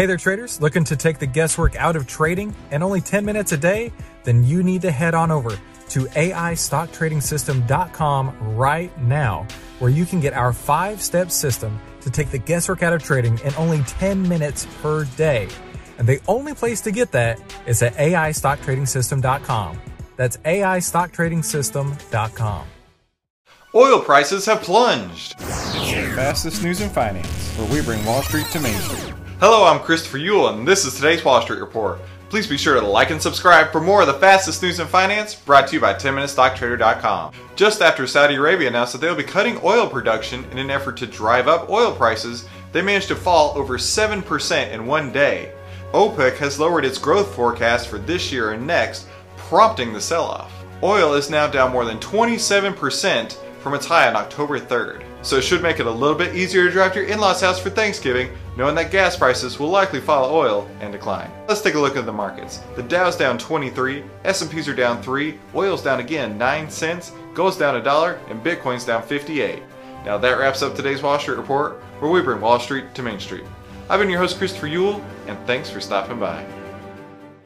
Hey there, traders. Looking to take the guesswork out of trading and only 10 minutes a day? Then you need to head on over to AIStockTradingSystem.com right now, where you can get our five step system to take the guesswork out of trading in only 10 minutes per day. And the only place to get that is at AIStockTradingSystem.com. That's AIStockTradingSystem.com. Oil prices have plunged. It's the fastest news in finance, where we bring Wall Street to Main Street. Hello, I'm Christopher Yule, and this is today's Wall Street Report. Please be sure to like and subscribe for more of the fastest news in finance, brought to you by 10MinuteStockTrader.com. Just after Saudi Arabia announced that they'll be cutting oil production in an effort to drive up oil prices, they managed to fall over 7% in one day. OPEC has lowered its growth forecast for this year and next, prompting the sell off. Oil is now down more than 27% from its high on October 3rd. So it should make it a little bit easier to drive to your in-laws house for Thanksgiving, knowing that gas prices will likely follow oil and decline. Let's take a look at the markets. The Dow's down 23, S&Ps are down 3, oil's down again 9 cents, gold's down a dollar, and Bitcoin's down 58. Now that wraps up today's Wall Street Report, where we bring Wall Street to Main Street. I've been your host Christopher Yule, and thanks for stopping by.